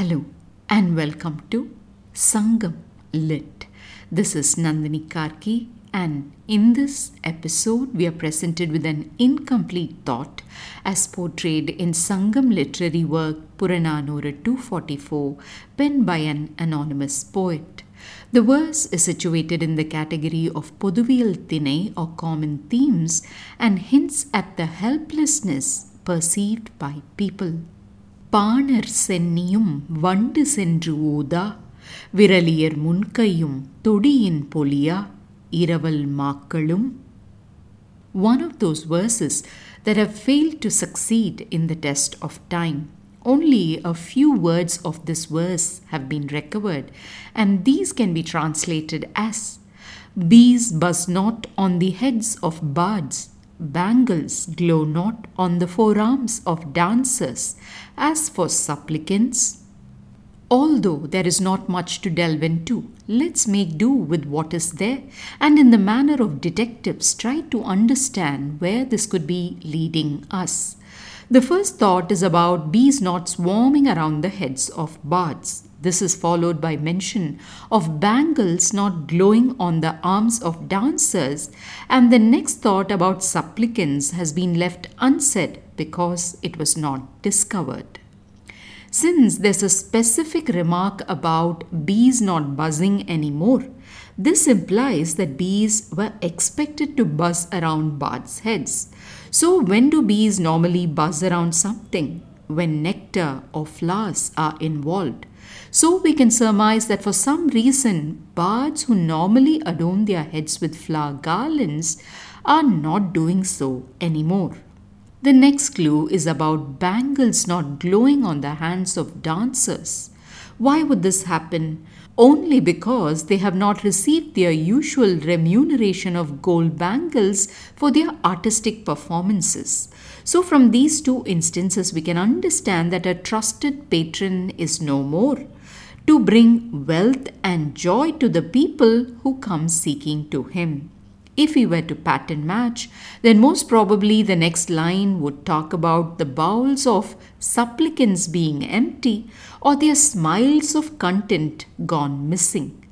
Hello and welcome to Sangam Lit. This is Nandini Karki, and in this episode, we are presented with an incomplete thought as portrayed in Sangam literary work Puranaanooru 244, penned by an anonymous poet. The verse is situated in the category of Pothuviyal Thinai or common themes and hints at the helplessness perceived by people. பாணர் சென்னியும் வண்டு சென்று ஊதா விரலியர் முன்கையும் தொடியின் பொலியா இரவல் மாக்களும் One of those verses that have failed to succeed in the test of time. Only a few words of this verse have been recovered, and these can be translated as Bees buzz not on the heads of bards, bangles glow not on the forearms of dancers. As for supplicants, Although there is not much to delve into, let's make do with what is there and, in the manner of detectives, try to understand where this could be leading us. The first thought is about bees not swarming around the heads of bards. This is followed by mention of bangles not glowing on the arms of dancers, and the next thought about supplicants has been left unsaid because it was not discovered. Since there's a specific remark about bees not buzzing anymore, this implies that bees were expected to buzz around bards' heads. So, when do bees normally buzz around something? When nectar or flowers are involved. So, we can surmise that for some reason, bards who normally adorn their heads with flower garlands are not doing so anymore. The next clue is about bangles not glowing on the hands of dancers. Why would this happen? Only because they have not received their usual remuneration of gold bangles for their artistic performances. So, from these two instances, we can understand that a trusted patron is no more to bring wealth and joy to the people who come seeking to him. If we were to pattern match, then most probably the next line would talk about the bowels of supplicants being empty or their smiles of content gone missing.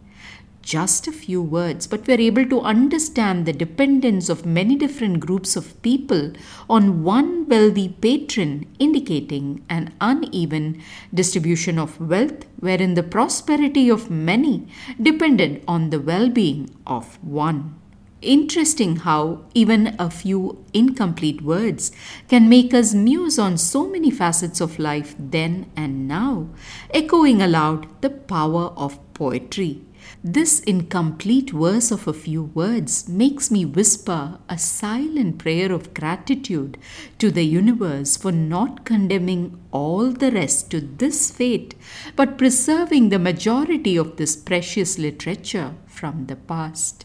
Just a few words, but we're able to understand the dependence of many different groups of people on one wealthy patron, indicating an uneven distribution of wealth, wherein the prosperity of many depended on the well being of one. Interesting how even a few incomplete words can make us muse on so many facets of life then and now, echoing aloud the power of poetry. This incomplete verse of a few words makes me whisper a silent prayer of gratitude to the universe for not condemning all the rest to this fate, but preserving the majority of this precious literature from the past.